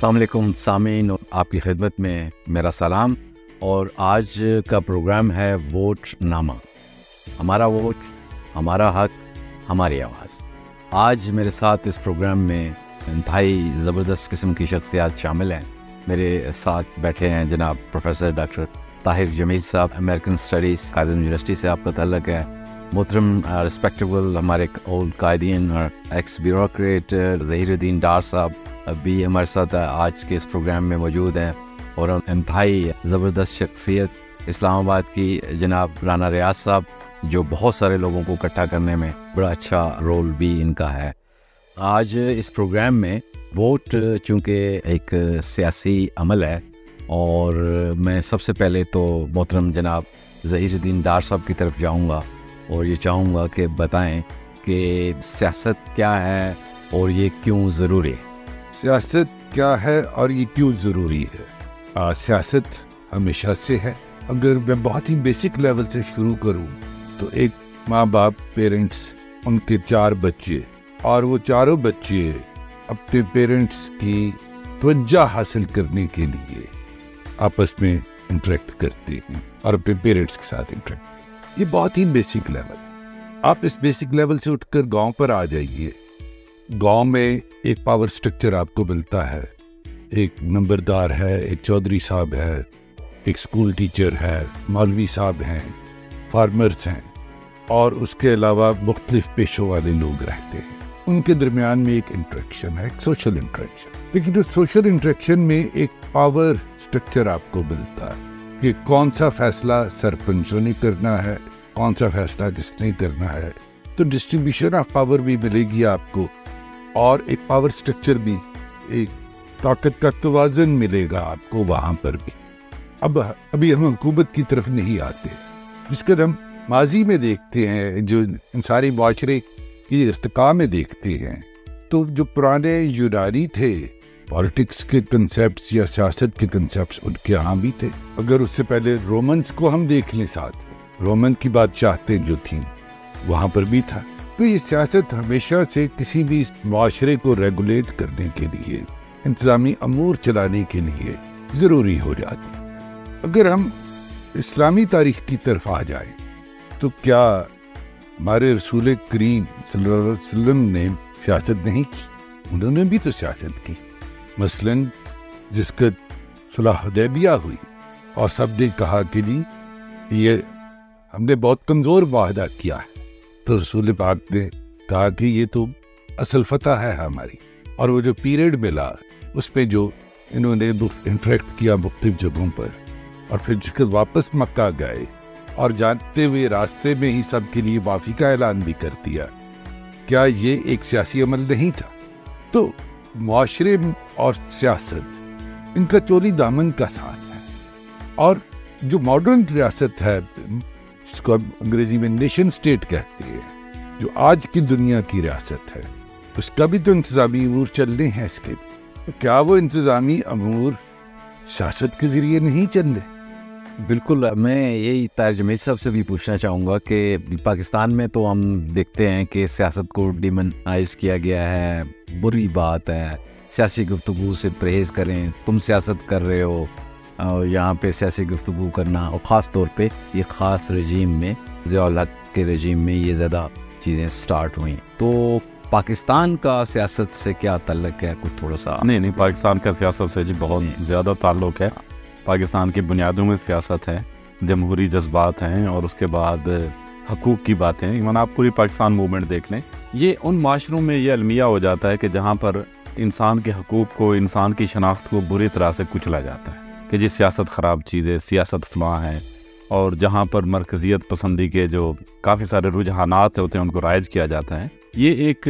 السلام علیکم سامعین آپ کی خدمت میں میرا سلام اور آج کا پروگرام ہے ووٹ نامہ۔ ہمارا ووٹ، ہمارا حق، ہماری آواز۔ آج میرے ساتھ اس پروگرام میں انتہائی زبردست قسم کی شخصیات شامل ہیں۔ میرے ساتھ بیٹھے ہیں جناب پروفیسر ڈاکٹر طاہر جمیل صاحب امریکن اسٹڈیز قائد یونیورسٹی سے آپ کا تعلق ہے۔ محترم رسپیکٹیبل ہمارے اولڈ قائدین اور ایکس بیوروکریٹ ظہیر الدین ڈار صاحب۔ بھی ہمارے ساتھ آج کے اس پروگرام میں موجود ہیں اور انتہائی زبردست شخصیت اسلام آباد کی جناب رانا ریاض صاحب، جو بہت سارے لوگوں کو اکٹھا کرنے میں بڑا اچھا رول بھی ان کا ہے۔ آج اس پروگرام میں ووٹ، چونکہ ایک سیاسی عمل ہے، اور میں سب سے پہلے تو محترم جناب ظہیر الدین ڈار صاحب کی طرف جاؤں گا اور یہ چاہوں گا کہ بتائیں کہ سیاست کیا ہے اور یہ کیوں ضروری ہے۔ سیاست کیا ہے اور یہ کیوں ضروری ہے؟ سیاست ہمیشہ سے ہے۔ اگر میں بہت ہی بیسک لیول سے شروع کروں، تو ایک ماں باپ پیرنٹس ان کے چار بچے اور وہ چاروں بچے اپنے پیرنٹس کی توجہ حاصل کرنے کے لیے آپس میں انٹریکٹ کرتے ہیں اور اپنے پیرنٹس کے ساتھ انٹریکٹ یہ بہت ہی بیسک لیول ہے۔ آپ اس بیسک لیول سے اٹھ کر گاؤں پر آ جائیے۔ گاؤں میں ایک پاور سٹرکچر آپ کو ملتا ہے۔ ایک نمبردار ہے، ایک چودھری صاحب ہے، ایک سکول ٹیچر ہے، مولوی صاحب ہیں فارمرز ہیں، اور اس کے علاوہ مختلف پیشوں والے لوگ رہتے ہیں۔ ان کے درمیان میں ایک انٹریکشن ہے، ایک سوشل انٹریکشن لیکن جو سوشل انٹریکشن میں ایک پاور سٹرکچر آپ کو ملتا ہے کہ کون سا فیصلہ سرپنچوں نے کرنا ہے، کون سا فیصلہ کس نے کرنا ہے۔ تو ڈسٹریبیوشن آف پاور بھی ملے گی آپ کو۔ اور ایک پاور سٹرکچر بھی، ایک طاقت کا توازن ملے گا آپ کو وہاں پر بھی۔ اب، ابھی ہم حکومت کی طرف نہیں آتے۔ جس کا ہم ماضی میں دیکھتے ہیں، جو انسانی معاشرے کی استقاع میں دیکھتے ہیں، تو جو پرانے یونانی تھے پالیٹکس کے کنسیپٹس یا سیاست کے کنسیپٹس ان کے یہاں بھی تھے۔ اگر اس سے پہلے رومنس کو ہم دیکھ لیں ساتھ رومن کی بادشاہتیں جو تھیں، وہاں پر بھی تھا۔ تو یہ سیاست ہمیشہ سے کسی بھی معاشرے کو ریگولیٹ کرنے کے لیے، انتظامی امور چلانے کے لیے ضروری ہو جاتی۔ اگر ہم اسلامی تاریخ کی طرف آ جائیں، تو کیا ہمارے رسول کریم صلی اللہ علیہ وسلم نے سیاست نہیں کی؟ انہوں نے بھی تو سیاست کی۔ مثلا جس کا صلاح حدیبیہ ہوئی، اور سب نے کہا کہ جی یہ ہم نے بہت کمزور معاہدہ کیا ہے۔ تو رسول پاک نے کہا کہ یہ تو اصل فتح ہے ہماری۔ اور وہ جو پیریڈ ملا، اس میں جو انہوں نے انٹریکٹ کیا مختلف جگہوں پر، اور پھر جس کے واپس مکہ گئے، اور جانتے ہوئے راستے میں ہی سب کے لیے معافی کا اعلان بھی کر دیا۔ کیا یہ ایک سیاسی عمل نہیں تھا؟ تو معاشرے اور سیاست، ان کا چوری دامن کا ساتھ ہے۔ اور جو ماڈرن ریاست ہے جس کو اب انگریزی میں نیشن سٹیٹ کہتے ہیں، جو آج کی دنیا کی ریاست ہے۔ اس کا بھی تو انتظامی امور چل رہے ہیں اس کے۔ کیا وہ انتظامی امور سیاست کے ذریعے نہیں چل رہے؟ بالکل، میں یہی طاہر جمیز صاحب سے بھی پوچھنا چاہوں گا کہ پاکستان میں تو ہم دیکھتے ہیں کہ سیاست کو ڈیمنائز کیا گیا ہے، بری بات ہے۔ سیاسی گفتگو سے پرہیز کریں، تم سیاست کر رہے ہو۔ اور یہاں پہ سیاسی گفتگو کرنا اور خاص طور پہ یہ خاص رجیم میں ضیاء الحق کے رجیم میں یہ زیادہ چیزیں سٹارٹ ہوئیں۔ تو پاکستان کا سیاست سے کیا تعلق ہے؟ کچھ تھوڑا سا نہیں نہیں پاکستان کا سیاست سے جی بہت زیادہ تعلق ہے۔ پاکستان کی بنیادوں میں سیاست ہے جمہوری جذبات ہیں اور اس کے بعد حقوق کی باتیں ایون آپ پوری پاکستان موومنٹ دیکھ لیں۔ یہ ان معاشروں میں یہ المیہ ہو جاتا ہے کہ جہاں پر انسان کے حقوق کو انسان کی شناخت کو بری طرح سے کچلا جاتا ہے۔ کہ جی سیاست خراب چیز ہے سیاست فلاں ہے اور جہاں پر مرکزیت پسندی کے جو کافی سارے رجحانات ہوتے ہیں ان کو رائج کیا جاتا ہے، یہ ایک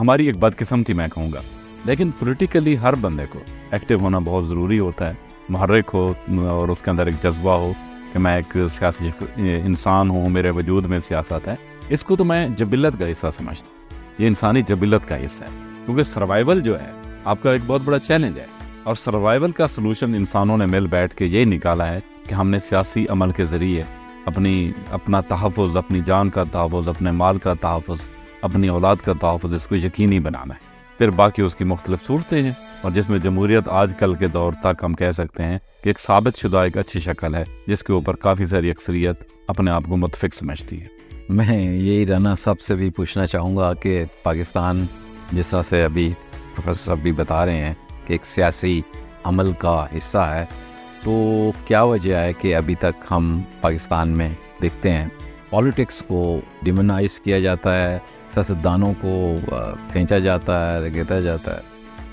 ہماری ایک بدقسمتی میں کہوں گا۔ لیکن پولیٹیکلی ہر بندے کو ایکٹیو ہونا بہت ضروری ہوتا ہے۔ محرک ہو اور اس کے اندر ایک جذبہ ہو کہ میں ایک سیاسی انسان ہوں، میرے وجود میں سیاست ہے۔ اس کو تو میں جبلت کا حصہ سمجھتا ہوں۔ یہ انسانی جبلت کا حصہ ہے۔ کیونکہ سروائیول جو ہے، آپ کا ایک بہت بڑا چیلنج ہے۔ اور سروائیول کا سلوشن انسانوں نے مل بیٹھ کے یہی نکالا ہے کہ ہم نے سیاسی عمل کے ذریعے اپنی اپنا تحفظ، اپنی جان کا تحفظ، اپنے مال کا تحفظ، اپنی اولاد کا تحفظ، اس کو یقینی بنانا ہے۔ پھر باقی اس کی مختلف صورتیں ہیں اور جس میں جمہوریت آج کل کے دور تک ہم کہہ سکتے ہیں کہ ایک ثابت شدہ، ایک اچھی شکل ہے، جس کے اوپر کافی ساری اکثریت اپنے آپ کو متفق سمجھتی ہے۔ میں یہی رنا صاحب سے بھی پوچھنا چاہوں گا کہ پاکستان جس طرح سے ابھی پروفیسر صاحب بھی بتا رہے ہیں کہ ایک سیاسی عمل کا حصہ ہے، تو کیا وجہ ہے کہ ابھی تک ہم پاکستان میں دیکھتے ہیں؟ پالیٹکس کو ڈیمنائز کیا جاتا ہے، سیاستدانوں کو کھینچا جاتا ہے، رگیتا جاتا ہے۔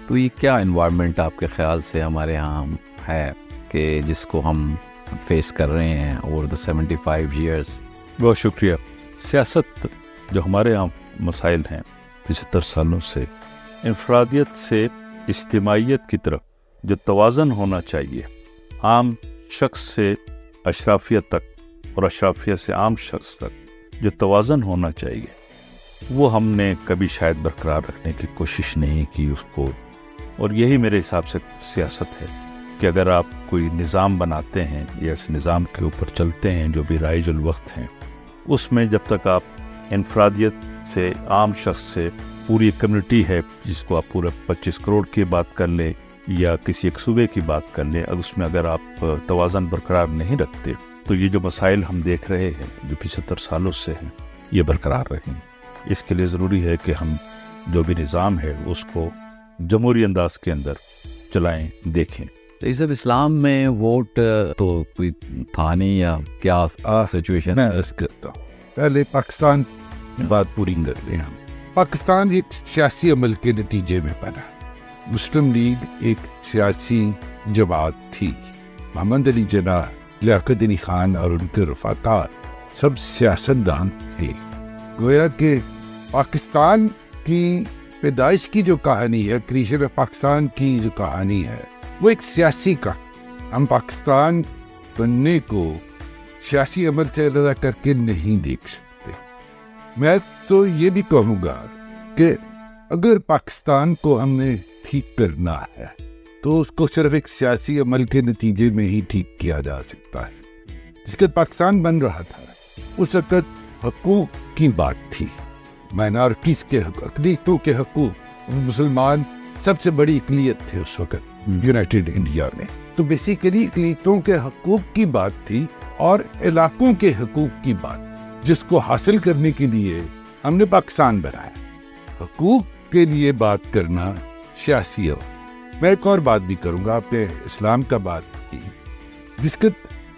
تو یہ کیا انوائرمنٹ آپ کے خیال سے ہمارے یہاں ہے کہ جس کو ہم فیس کر رہے ہیں over the seventy five years بہت شکریہ۔ سیاست جو ہمارے یہاں مسائل ہیں، پچہتر سالوں سے، انفرادیت سے اجتماعیت کی طرف جو توازن ہونا چاہیے، عام شخص سے اشرافیت تک اور اشرافیت سے عام شخص تک جو توازن ہونا چاہیے، وہ ہم نے کبھی شاید برقرار رکھنے کی کوشش نہیں کی اس کو۔ اور یہی میرے حساب سے سیاست ہے کہ اگر آپ کوئی نظام بناتے ہیں یا اس نظام کے اوپر چلتے ہیں، جو بھی رائج الوقت ہیں، اس میں جب تک آپ انفرادیت سے، عام شخص سے پوری کمیونٹی ہے جس کو آپ پورا پچیس کروڑ کی بات کر لیں یا کسی ایک صوبے کی بات کر لیں اس میں اگر آپ توازن برقرار نہیں رکھتے تو یہ جو مسائل ہم دیکھ رہے ہیں جو پچہتر سالوں سے ہیں یہ برقرار رہیں اس کے لیے ضروری ہے کہ ہم جو بھی نظام ہے اس کو جمہوری انداز کے اندر چلائیں دیکھیں۔ سب اسلام میں ووٹ تو کوئی تھا نہیں یا کیا سچویشن میں کرتا ہوں پہلے پاکستان بات پوری کر لیں ہم۔ پاکستان ایک سیاسی عمل کے نتیجے میں بنا۔ مسلم لیگ ایک سیاسی جماعت تھی۔ محمد علی جناح، لیاقت علی خان اور ان کے رفاقار سب سیاستدان تھے۔ گویا کہ پاکستان کی پیدائش کی جو کہانی ہے، کریشن پاکستان کی جو کہانی ہے، وہ ایک سیاسی کا۔ ہم پاکستان بننے کو سیاسی عمل سے ادا کر کے نہیں دیکھ سکتے۔ میں تو یہ بھی کہوں گا کہ اگر پاکستان کو ہم نے ٹھیک کرنا ہے، تو اس کو صرف ایک سیاسی عمل کے نتیجے میں ہی ٹھیک کیا جا سکتا ہے۔ جس کے پاکستان بن رہا تھا، اس وقت حقوق کی بات تھی۔ مائنارٹیز کے اقلیتوں کے حقوق مسلمان سب سے بڑی اقلیت تھے اس وقت یونائٹڈ انڈیا میں۔ تو بیسیکلی اقلیتوں کے حقوق کی بات تھی اور علاقوں کے حقوق کی بات جس کو حاصل کرنے کے لیے ہم نے پاکستان بنایا۔ حقوق کے لیے بات کرنا سیاسی ہو میں ایک اور بات بھی کروں گا آپ نے اسلام کا بات کی جس کے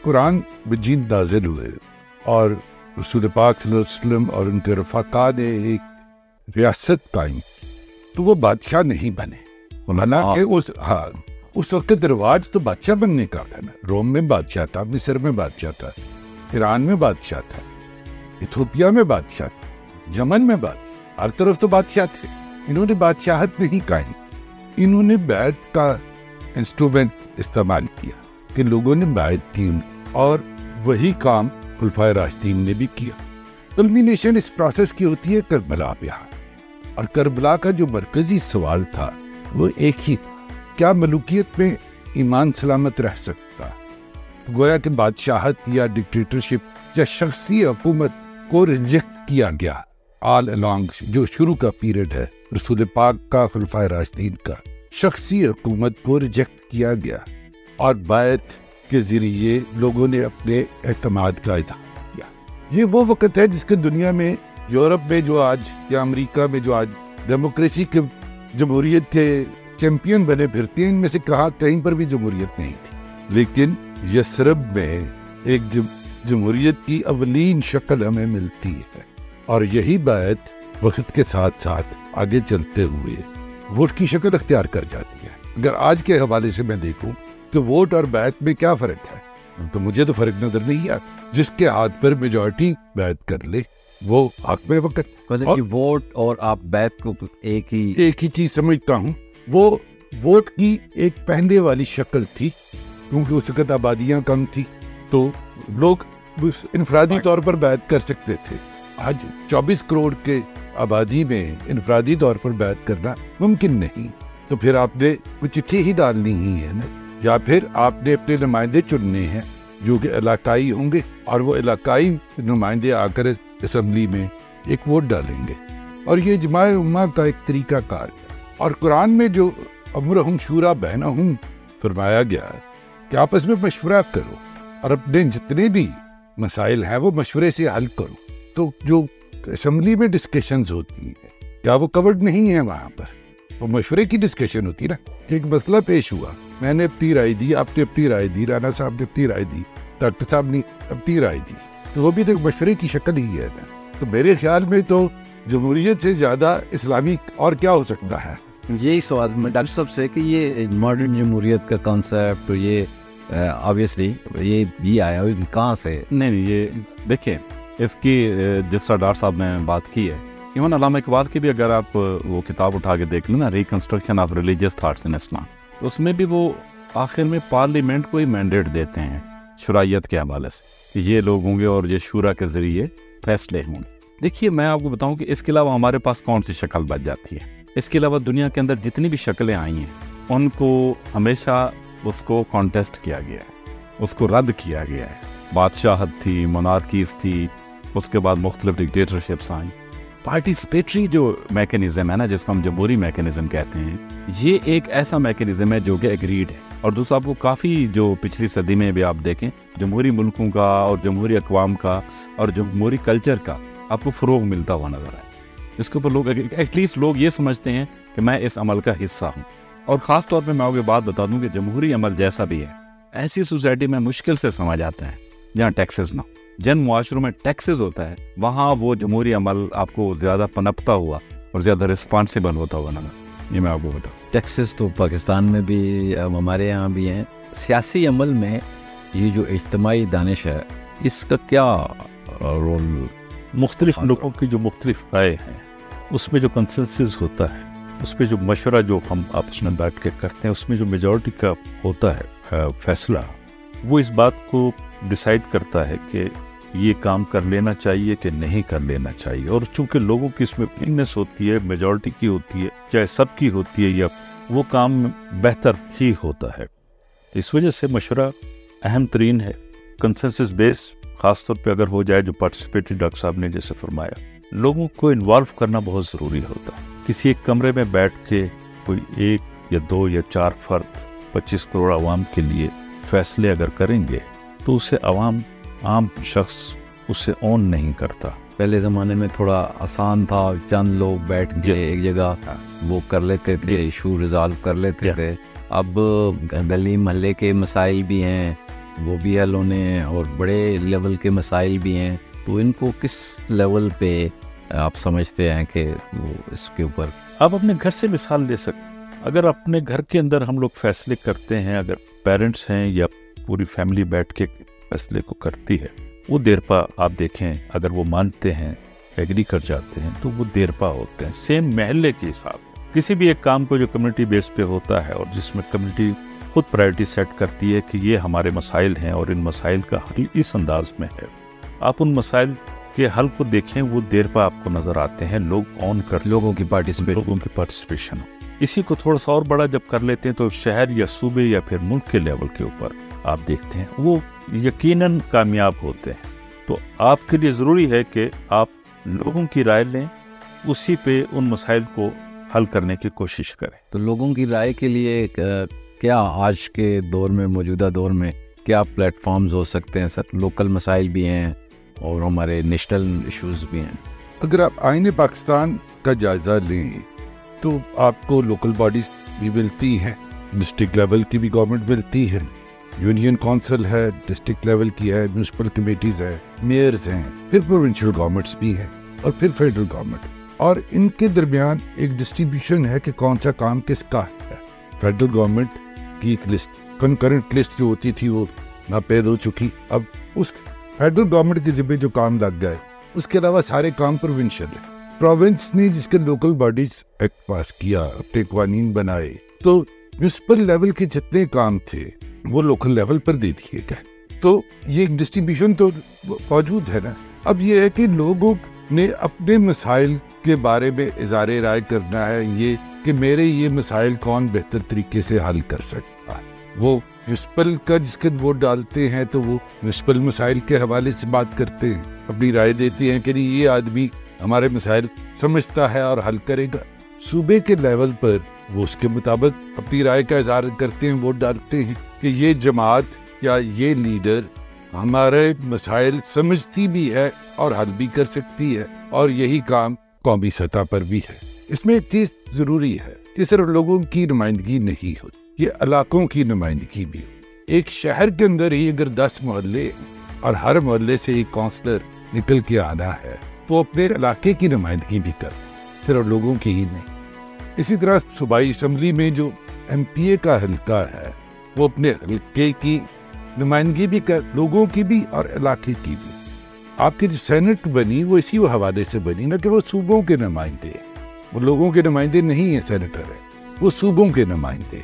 قرآن بجین نازل ہوئے اور رسول پاک صلی اللہ علیہ وسلم اور ان کے رفاقہ نے ایک ریاست قائم تو وہ بادشاہ نہیں بنے۔ کہ اس ہاں اس وقت رواج تو بادشاہ بننے کا تھا نا۔ روم میں بادشاہ تھا مصر میں بادشاہ تھا ایران میں بادشاہ تھا۔ ایتھوپیا میں بادشاہ تھا یمن میں بادشاہ ہر طرف تو بادشاہ تھے۔ انہوں نے بادشاہت نہیں قائم انہوں نے بیت کا انسٹرومنٹ استعمال کیا کہ لوگوں نے بیت کی اور وہی کام خلفائے راشدین نے بھی کیا۔ کلمینیشن اس پروسیس کی ہوتی ہے کربلا پہ۔ اور کربلا کا جو مرکزی سوال تھا، وہ ایک ہی تھا۔ کیا ملوکیت میں ایمان سلامت رہ سکتا؟ گویا کہ بادشاہت یا ڈکٹیٹرشپ یا شخصی حکومت کو ریجیکٹ کیا گیا۔ آل الانگ جو شروع کا پیریڈ ہے، رسول پاک کا خلفائے راشدین کا، شخصی حکومت کو ریجیکٹ کیا گیا۔ اور بیت کے ذریعے لوگوں نے اپنے اعتماد کا اظہار کیا۔ یہ وہ وقت ہے جس کے دنیا میں، یورپ میں جو آج، یا امریکہ میں جو آج ڈیموکریسی کے جمہوریت کے چیمپئن بنے پھرتے ہیں، ان میں سے کہا کہیں پر بھی جمہوریت نہیں تھی۔ لیکن یسرب میں ایک جمہوریت کی اولین شکل ہمیں ملتی ہے۔ اور یہی بات وقت کے ساتھ ساتھ آگے چلتے ہوئے ووٹ کی شکل اختیار کر جاتی ہے۔ اگر آج کے حوالے سے میں دیکھوں کہ ووٹ اور بیت میں کیا فرق ہے تو مجھے تو فرق نظر نہیں آتا۔ جس کے ہاتھ پر میجورٹی بیت کر لے وہ حق میں وقت۔ ووٹ اور آپ بیت کو ایک ہی ایک ہی چیز سمجھتا ہوں وہ ووٹ کی ایک پہننے والی شکل تھی۔ کیونکہ اس وقت آبادیاں کم تھی تو لوگ انفرادی طور پر بیت کر سکتے تھے۔ آج چوبیس کروڑ کے آبادی میں انفرادی طور پر بیت کرنا ممکن نہیں۔ تو پھر آپ نے وہ چٹھی ہی ڈالنی ہی ہے نا؟ یا پھر آپ نے اپنے نمائندے چننے ہیں جو کہ علاقائی ہوں گے اور وہ علاقائی نمائندے آ کر اسمبلی میں ایک ووٹ ڈالیں گے۔ اور یہ جماع اما کا ایک طریقہ کار ہے۔ اور قرآن میں جو امرہم شورا بہنا ہوں فرمایا گیا ہے کہ آپس میں مشورہ کرو اور اپنے جتنے بھی مسائل ہیں، وہ مشورے سے حل کرو تو جو اسمبلی میں ڈسکشنز ہوتی ہیں، کیا وہ کورڈ نہیں ہے وہاں پر؟ وہ مشورے کی ڈسکشن ہوتی نا۔ ایک مسئلہ پیش ہوا۔ میں نے اپنی رائے دی، آپ نے اپنی رائے دی، رانا صاحب نے اپنی رائے دی، ڈاکٹر صاحب نے اپنی رائے دی۔ تو وہ بھی تو مشورے کی شکل ہی ہے نا۔ تو میرے خیال میں تو جمہوریت سے زیادہ اسلامی اور کیا ہو سکتا ہے؟ یہی سوال میں ڈاکٹر صاحب سے کہ یہ ماڈرن جمہوریت کا کانسیپٹ یہ آبویسلی یہ بھی آیا کہاں سے؟ نہیں نہیں، یہ دیکھیں، اس کی جس طرح صاحب نے بات کی ہے، ایون علامہ اقبال کی بھی اگر آپ وہ کتاب اٹھا کے دیکھ لیں نا reconstruction of religious thoughts in Islam تو اس میں بھی وہ آخر میں پارلیمنٹ کو ہی مینڈیٹ دیتے ہیں شرائط کے حوالے سے یہ لوگ ہوں گے اور یہ شورا کے ذریعے فیصلے ہوں گے۔ دیکھیے، میں آپ کو بتاؤں کہ اس کے علاوہ ہمارے پاس کون سی شکل بچ جاتی ہے؟ اس کے علاوہ دنیا کے اندر جتنی بھی شکلیں آئی ہیں، ان کو ہمیشہ اس کو کانٹیسٹ کیا گیا ہے۔ اس کو رد کیا گیا ہے۔ بادشاہت تھی منارکیز تھی، اس کے بعد مختلف ڈکٹیٹرشپس آئیں۔ پارٹیسپیٹری جو میکینزم ہے نا، جس کو ہم جمہوری میکینزم کہتے ہیں، یہ ایک ایسا میکینزم ہے جو کہ اگریڈ ہے۔ اور دوسرا آپ کو کافی جو پچھلی صدی میں بھی آپ دیکھیں، جمہوری ملکوں کا اور جمہوری اقوام کا اور جمہوری کلچر کا آپ کو فروغ ملتا ہوا نظر آئے اس کے اوپر لوگ ایٹ لیسٹ لوگ یہ سمجھتے ہیں کہ میں اس عمل کا حصہ ہوں۔ اور خاص طور پہ میں آپ کو بات بتا دوں کہ جمہوری عمل جیسا بھی ہے ایسی سوسائٹی میں مشکل سے سمجھ آتا ہے جہاں ٹیکسز نہ جن معاشروں میں ٹیکسز ہوتا ہے وہاں وہ جمہوری عمل آپ کو زیادہ پنپتا ہوا اور زیادہ رسپانسیبل ہوتا ہوا نظر۔ یہ میں آپ کو بتاؤں۔ ٹیکسز تو پاکستان میں بھی ہمارے یہاں بھی ہیں۔ سیاسی عمل میں یہ جو اجتماعی دانش ہے اس کا کیا رول؟ مختلف لوگوں کی جو مختلف رائے ہیں اس میں جو کنسنسز ہوتا ہے اس پہ جو مشورہ جو ہم آپس میں بیٹھ کے کرتے ہیں، اس میں جو میجورٹی کا ہوتا ہے فیصلہ، وہ اس بات کو ڈسائڈ کرتا ہے کہ یہ کام کر لینا چاہیے کہ نہیں کر لینا چاہیے۔ اور چونکہ لوگوں کی اس میں فٹنس ہوتی ہے میجورٹی کی ہوتی ہے، چاہے سب کی ہوتی ہے، یا وہ کام بہتر ہی ہوتا ہے۔ اس وجہ سے مشورہ اہم ترین ہے۔ کنسنسس بیس خاص طور پہ اگر ہو جائے جو پارٹیسپیٹری ڈاکٹر صاحب نے جیسے فرمایا، لوگوں کو انوالو کرنا بہت ضروری ہوتا ہے۔ کسی ایک کمرے میں بیٹھ کے کوئی ایک یا دو یا چار فرد پچیس کروڑ عوام کے لیے فیصلے اگر کریں گے تو اسے عوام عام شخص اسے اون نہیں کرتا۔ پہلے زمانے میں تھوڑا آسان تھا چند لوگ بیٹھ کے ایک جگہ وہ کر لیتے تھے ایشو ریزالو کر لیتے تھے۔ اب گلی محلے کے مسائل بھی ہیں وہ بھی حل ہونے اور بڑے لیول کے مسائل بھی ہیں۔ تو ان کو کس لیول پہ آپ سمجھتے ہیں کہ وہ اس کے اوپر آپ اپنے گھر سے مثال لے سکتے اگر اپنے گھر کے اندر ہم لوگ فیصلے کرتے ہیں، اگر پیرنٹس ہیں یا پوری فیملی بیٹھ کے فیصلے کو کرتی ہے، وہ دیر پا آپ دیکھیں، اگر وہ مانتے ہیں ایگری کر جاتے ہیں، تو وہ دیر پا ہوتے ہیں۔ سیم محلے کے حساب۔ کسی بھی ایک کام کو جو کمیونٹی بیس پہ ہوتا ہے اور جس میں کمیونٹی خود پرائرٹی سیٹ کرتی ہے کہ یہ ہمارے مسائل ہیں اور ان مسائل کا حل اس انداز میں ہے۔ آپ ان مسائل کے حل کو دیکھیں، وہ دیر پہ آپ کو نظر آتے ہیں۔ لوگ آن کر، لوگوں کی پارٹیسپیٹ لوگوں کی پارٹیسپیشن اسی کو تھوڑا سا اور بڑا جب کر لیتے ہیں تو شہر یا صوبے یا پھر ملک کے لیول کے اوپر آپ دیکھتے ہیں۔ وہ یقیناً کامیاب ہوتے ہیں۔ تو آپ کے لیے ضروری ہے کہ آپ لوگوں کی رائے لیں، اسی پہ ان مسائل کو حل کرنے کی کوشش کریں۔ تو لوگوں کی رائے کے لیے کیا آج کے دور میں، موجودہ دور میں کیا پلیٹ فارمز ہو سکتے ہیں؟ سر لوکل مسائل بھی ہیں۔ اور ہمارے نیشنل ایشوز بھی ہیں۔ اگر آپ آئین پاکستان کا جائزہ لیں، تو آپ کو لوکل باڈیز بھی ملتی ہیں۔ ڈسٹرکٹ لیول کی بھی گورنمنٹ ملتی ہے۔ یونین کونسل ہے ڈسٹرکٹ لیول کی ہے میونسپل کمیٹیز ہے میئرز ہیں، پھر پروونشل گورنمنٹس بھی ہیں اور پھر فیڈرل گورنمنٹ اور ان کے درمیان ایک ڈسٹریبیوشن ہے کہ کون سا کام کس کا ہے۔ فیڈرل گورنمنٹ کی ایک لسٹ کنکرنٹ لسٹ جو ہوتی تھی وہ ناپید ہو چکی۔ اب اس فیڈرل گورنمنٹ کے ذمہ جو کام لگ گئے اس کے علاوہ سارے کام پروونشل ہیں۔ پروونس نے جس کے لوکل باڈیز ایکٹ پاس کیا، اپنے قوانین بنائے، تو میونسپل لیول کے جتنے کام تھے، وہ لوکل لیول پر دے دیے گئے۔ تو یہ ایک ڈسٹریبیوشن تو موجود ہے نا۔ اب یہ ہے کہ لوگوں نے اپنے مسائل کے بارے میں اظہار رائے کرنا ہے، یہ کہ میرے یہ مسائل کون بہتر طریقے سے حل کر سکتا ہے۔ وہ میونسپل کا جس کے ووٹ ڈالتے ہیں تو وہ میونسپل مسائل کے حوالے سے بات کرتے ہیں، اپنی رائے دیتے ہیں کہ جی، یہ آدمی ہمارے مسائل سمجھتا ہے اور حل کرے گا۔ صوبے کے لیول پر وہ اس کے مطابق اپنی رائے کا اظہار کرتے ہیں، ووٹ ڈالتے ہیں کہ یہ جماعت یا یہ لیڈر ہمارے مسائل سمجھتی بھی ہے اور حل بھی کر سکتی ہے اور یہی کام قومی سطح پر بھی ہے۔ اس میں ایک چیز ضروری ہے کہ صرف لوگوں کی نمائندگی نہیں ہوتی۔ یہ علاقوں کی نمائندگی بھی ہوتی ایک شہر کے اندر ہی اگر دس محلے اور ہر محلے سے ایک کونسلر نکل کے آنا ہے، وہ اپنے علاقے کی نمائندگی بھی کر، صرف لوگوں کی ہی نہیں۔ اسی طرح صوبائی اسمبلی میں جو ایم پی اے کا حلقہ ہے، وہ اپنے حلقے کی نمائندگی بھی کر، لوگوں کی بھی اور علاقے کی بھی۔ آپ کی جو سینٹ بنی، وہ اسی حوالے سے بنی نہ کہ وہ صوبوں کے نمائندے وہ لوگوں کے نمائندے نہیں ہیں سینیٹر ہے وہ صوبوں کے نمائندے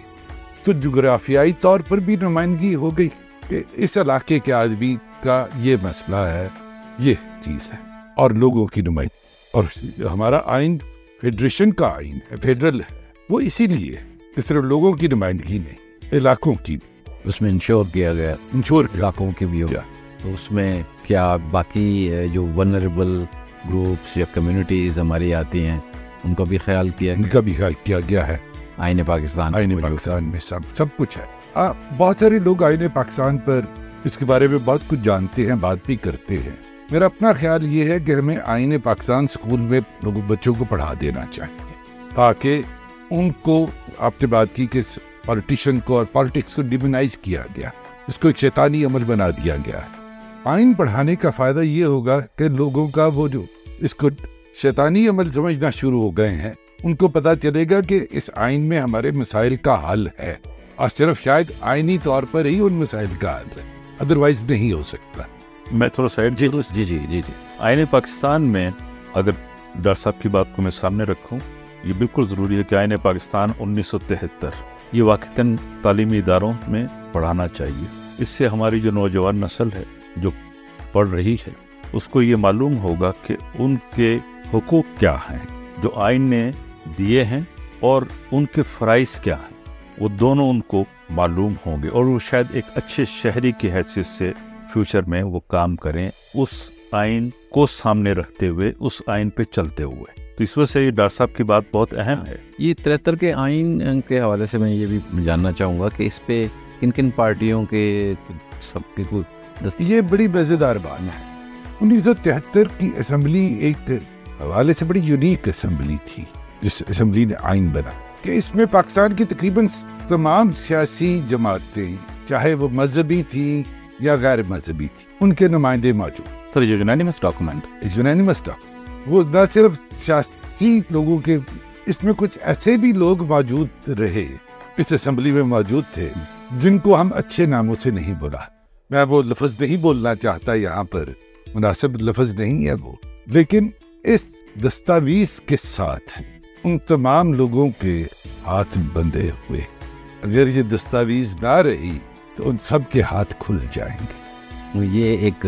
تو جغرافیائی طور پر بھی نمائندگی ہو گئی کہ اس علاقے کے آدمی کا یہ مسئلہ ہے یہ چیز ہے اور لوگوں کی نمائندگی۔ اور ہمارا آئین فیڈریشن کا آئین ہے فیڈرل ہے۔ وہ اسی لیے کہ صرف لوگوں کی نمائندگی نہیں علاقوں کی اس میں انشور کیا گیا۔ انشور علاقوں کے بھی ہوگا تو اس میں کیا باقی جو ونریبل گروپس یا کمیونٹیز ہماری آتی ہیں ان کا بھی خیال کیا ان کا بھی خیال کیا گیا ہے۔ آئین پاکستان آئین پاکستان میں سب سب کچھ ہے۔ بہت سارے لوگ آئین پاکستان پر اس کے بارے میں بہت کچھ جانتے ہیں بات بھی کرتے ہیں۔ میرا اپنا خیال یہ ہے کہ ہمیں آئین پاکستان اسکول میں لوگوں بچوں کو پڑھا دینا چاہیے۔ تاکہ ان کو آپ نے بات کی کہ پالیٹیشین کو اور پالیٹکس کو ڈیمونائز کیا گیا۔ اس کو ایک شیطانی عمل بنا دیا گیا۔ ہے آئین پڑھانے کا فائدہ یہ ہوگا کہ لوگوں کا وہ جو اس کو شیطانی عمل سمجھنا شروع ہو گئے ہیں ان کو پتا چلے گا کہ اس آئین میں ہمارے مسائل کا حل ہے۔ اور صرف شاید آئینی طور پر ہی ان مسائل کا حل ہے۔ ادروائز نہیں ہو سکتا۔ میں تھوڑا سائڈ جی جی جی جی جی۔ آئین پاکستان میں اگر ڈاکٹر صاحب کی بات کو میں سامنے رکھوں یہ بالکل ضروری ہے کہ آئین پاکستان انیس سو تہتر یہ واقعتاً تعلیمی اداروں میں پڑھانا چاہیے۔ اس سے ہماری جو نوجوان نسل ہے جو پڑھ رہی ہے اس کو یہ معلوم ہوگا کہ ان کے حقوق کیا ہیں۔ جو آئین نے دیے ہیں اور ان کے فرائض کیا ہیں؟ وہ دونوں ان کو معلوم ہوں گے اور وہ شاید ایک اچھے شہری کی حیثیت سے فیوچر میں وہ کام کریں اس آئین کو سامنے رکھتے ہوئے اس آئین پہ چلتے ہوئے۔ تو اس وجہ سے یہ ڈاکٹر صاحب کی بات بہت اہم ہے۔ یہ ترہتر کے آئین کے حوالے سے میں یہ بھی جاننا چاہوں گا کہ اس پہ کن کن پارٹیوں کے سب کے یہ بڑی مزیدار بات ہے۔ انیس سو تہتر کی اسمبلی ایک حوالے سے بڑی یونیک اسمبلی تھی۔ جس اسمبلی نے آئین بنا کہ اس میں پاکستان کی تقریباً تمام سیاسی جماعتیں چاہے وہ مذہبی تھیں یا غیر مذہبی تھی ان کے نمائندے موجود sir unanimous document unanimous document وہ نہ صرف سیاسی لوگوں کے اس میں کچھ ایسے بھی لوگ موجود رہے اس اسمبلی میں موجود تھے جن کو ہم اچھے ناموں سے نہیں بولا۔ میں وہ لفظ نہیں بولنا چاہتا یہاں پر مناسب لفظ نہیں ہے وہ۔ لیکن اس دستاویز کے ساتھ ان تمام لوگوں کے ہاتھ بندھے ہوئے۔ اگر یہ دستاویز نہ رہی تو ان سب کے ہاتھ کھل جائیں گے۔ یہ ایک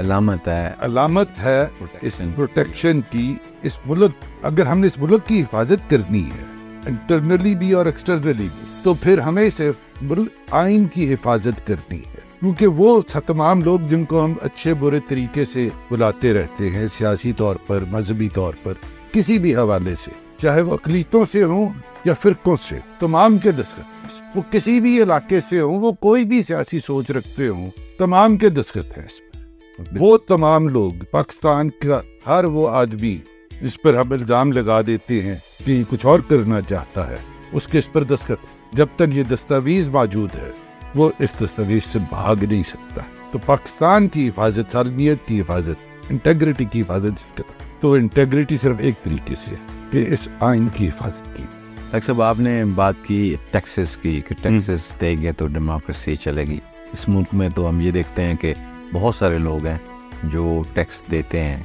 علامت ہے۔ علامت ہے اس پروٹیکشن کی۔ اس ملک اگر ہم نے اس ملک کی حفاظت کرنی ہے انٹرنلی بھی اور ایکسٹرنلی بھی تو پھر ہمیں صرف آئین کی حفاظت کرنی ہے۔ کیونکہ وہ تمام لوگ جن کو ہم اچھے برے طریقے سے بلاتے رہتے ہیں سیاسی طور پر مذہبی طور پر کسی بھی حوالے سے۔ چاہے وہ اقلیتوں سے ہوں یا فرقوں سے، تمام کے دستخط وہ کسی بھی علاقے سے ہوں، وہ کوئی بھی سیاسی سوچ رکھتے ہوں، تمام کے دستخط ہیں اس پر۔ وہ تمام لوگ پاکستان کا ہر وہ آدمی جس پر ہم الزام لگا دیتے ہیں کہ کچھ اور کرنا چاہتا ہے، اس کے اس پر دستخط۔ جب تک یہ دستاویز موجود ہے، وہ اس دستاویز سے بھاگ نہیں سکتا۔ تو پاکستان کی حفاظت سالمیت کی حفاظت، انٹیگریٹی کی حفاظت تو انٹیگریٹی صرف ایک طریقے سے ہے۔ کہ اس آئین کی حفاظت کی۔ ڈاکٹر صاحب آپ نے بات کی ٹیکسز کی کہ ٹیکسز دیں گے تو ڈیموکریسی چلے گی۔ اس ملک میں تو ہم یہ دیکھتے ہیں کہ بہت سارے لوگ ہیں جو ٹیکس دیتے ہیں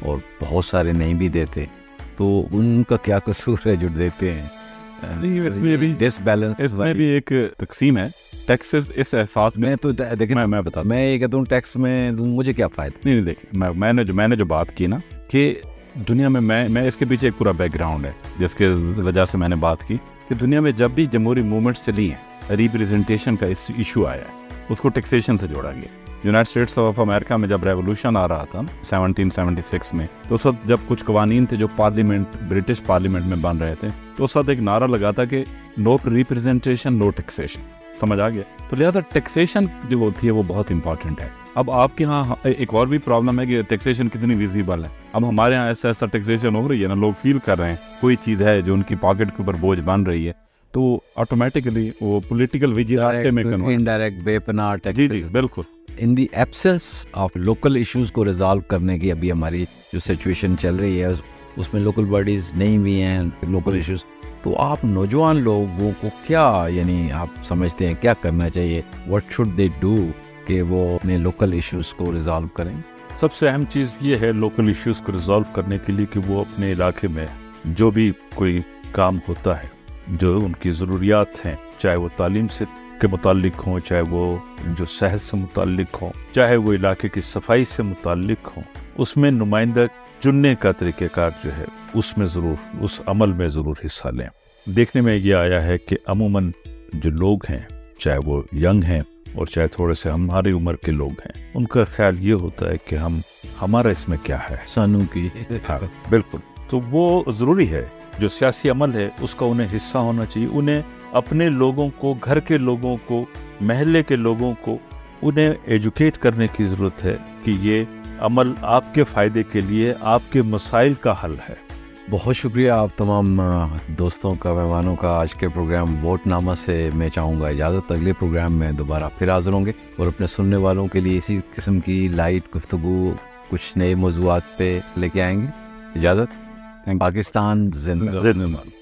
اور بہت سارے نہیں بھی دیتے۔ تو ان کا کیا قصور ہے جو دیتے ہیں؟ اس میں بھی ڈس بیلنس اس میں بھی ایک تقسیم ہے۔ ٹیکسز اس احساس میں تو دیکھیں میں بتا میں یہ کہتا ہوں ٹیکس میں مجھے کیا فائدہ؟ نہیں نہیں دیکھیں میں نے جو میں نے جو بات کی نا کہ دنیا میں میں میں اس کے پیچھے ایک پورا بیک گراؤنڈ ہے، جس کے وجہ سے میں نے بات کی کہ دنیا میں جب بھی جمہوری موومنٹس چلی ہیں ریپریزنٹیشن کا ایشو آیا ہے، اس کو ٹیکسیشن سے جوڑا گیا۔ یونائٹ اسٹیٹس آف امریکہ میں جب ریولوشن آ رہا تھا سیونٹین سیونٹی سکس میں، تو اس وقت جب کچھ قوانین تھے جو پارلیمنٹ برٹش پارلیمنٹ میں بن رہے تھے، تو اس وقت ایک نعرہ لگا تھا کہ نو ریپرزینٹیشن نو ٹیکسیشن سمجھ آ گیا۔ تو لہٰذا ٹیکسیشن جو ہوتی ہے وہ بہت امپورٹنٹ ہے۔ اب آپ کے یہاں ایک اور بھی پرابلم ہے کہ ٹیکسیشن کتنی ویزیبل ہے۔ اب ہمارے یہاں ایسا ایسا ٹیکسیشن ہو رہی ہے نا لوگ فیل کر رہے ہیں۔ کوئی چیز ہے جو ان کی پاکٹ کے اوپر بوجھ بن رہی ہے تو آٹومیٹکلی وہ پولیٹیکل انڈائریکٹ بے پناہ جی جی بالکل۔ In the absence of local issues کو ریزالو کرنے کی ابھی ہماری جو سچویشن چل رہی ہے اس میں لوکل باڈیز نہیں بھی ہیں لوکل ایشوز تو آپ نوجوان لوگوں کو کیا یعنی آپ سمجھتے ہیں کیا کرنا چاہیے؟ وٹ شوڈ دے ڈو کہ وہ اپنے لوکل ایشوز کو ریزالو کریں؟ سب سے اہم چیز یہ ہے لوکل ایشوز کو ریزالو کرنے کے لیے کہ وہ اپنے علاقے میں جو بھی کوئی کام ہوتا ہے، جو ان کی ضروریات ہیں، چاہے وہ تعلیم سے کے متعلق ہوں، چاہے وہ جو صحت سے متعلق ہوں، چاہے وہ علاقے کی صفائی سے متعلق ہوں، اس میں نمائندہ چننے کا طریقہ کار جو ہے اس میں ضرور اس عمل میں ضرور حصہ لیں۔ دیکھنے میں یہ آیا ہے کہ عموماً جو لوگ ہیں چاہے وہ ینگ ہیں اور چاہے تھوڑے سے ہماری عمر کے لوگ ہیں ان کا خیال یہ ہوتا ہے کہ ہم ہمارا اس میں کیا ہے؟ سانوں کی۔ ہاں بالکل۔ تو وہ ضروری ہے جو سیاسی عمل ہے اس کا انہیں حصہ ہونا چاہیے۔ انہیں اپنے لوگوں کو گھر کے لوگوں کو محلے کے لوگوں کو انہیں ایجوکیٹ کرنے کی ضرورت ہے کہ یہ عمل آپ کے فائدے کے لیے آپ کے مسائل کا حل ہے۔ بہت شکریہ آپ تمام دوستوں کا مہمانوں کا۔ آج کے پروگرام ووٹ نامہ سے میں چاہوں گا اجازت اگلے پروگرام میں دوبارہ پھر حاضر ہوں گے۔ اور اپنے سننے والوں کے لیے اسی قسم کی لائٹ گفتگو کچھ نئے موضوعات پہ لے کے آئیں گے۔ اجازت۔ پاکستان زندہ۔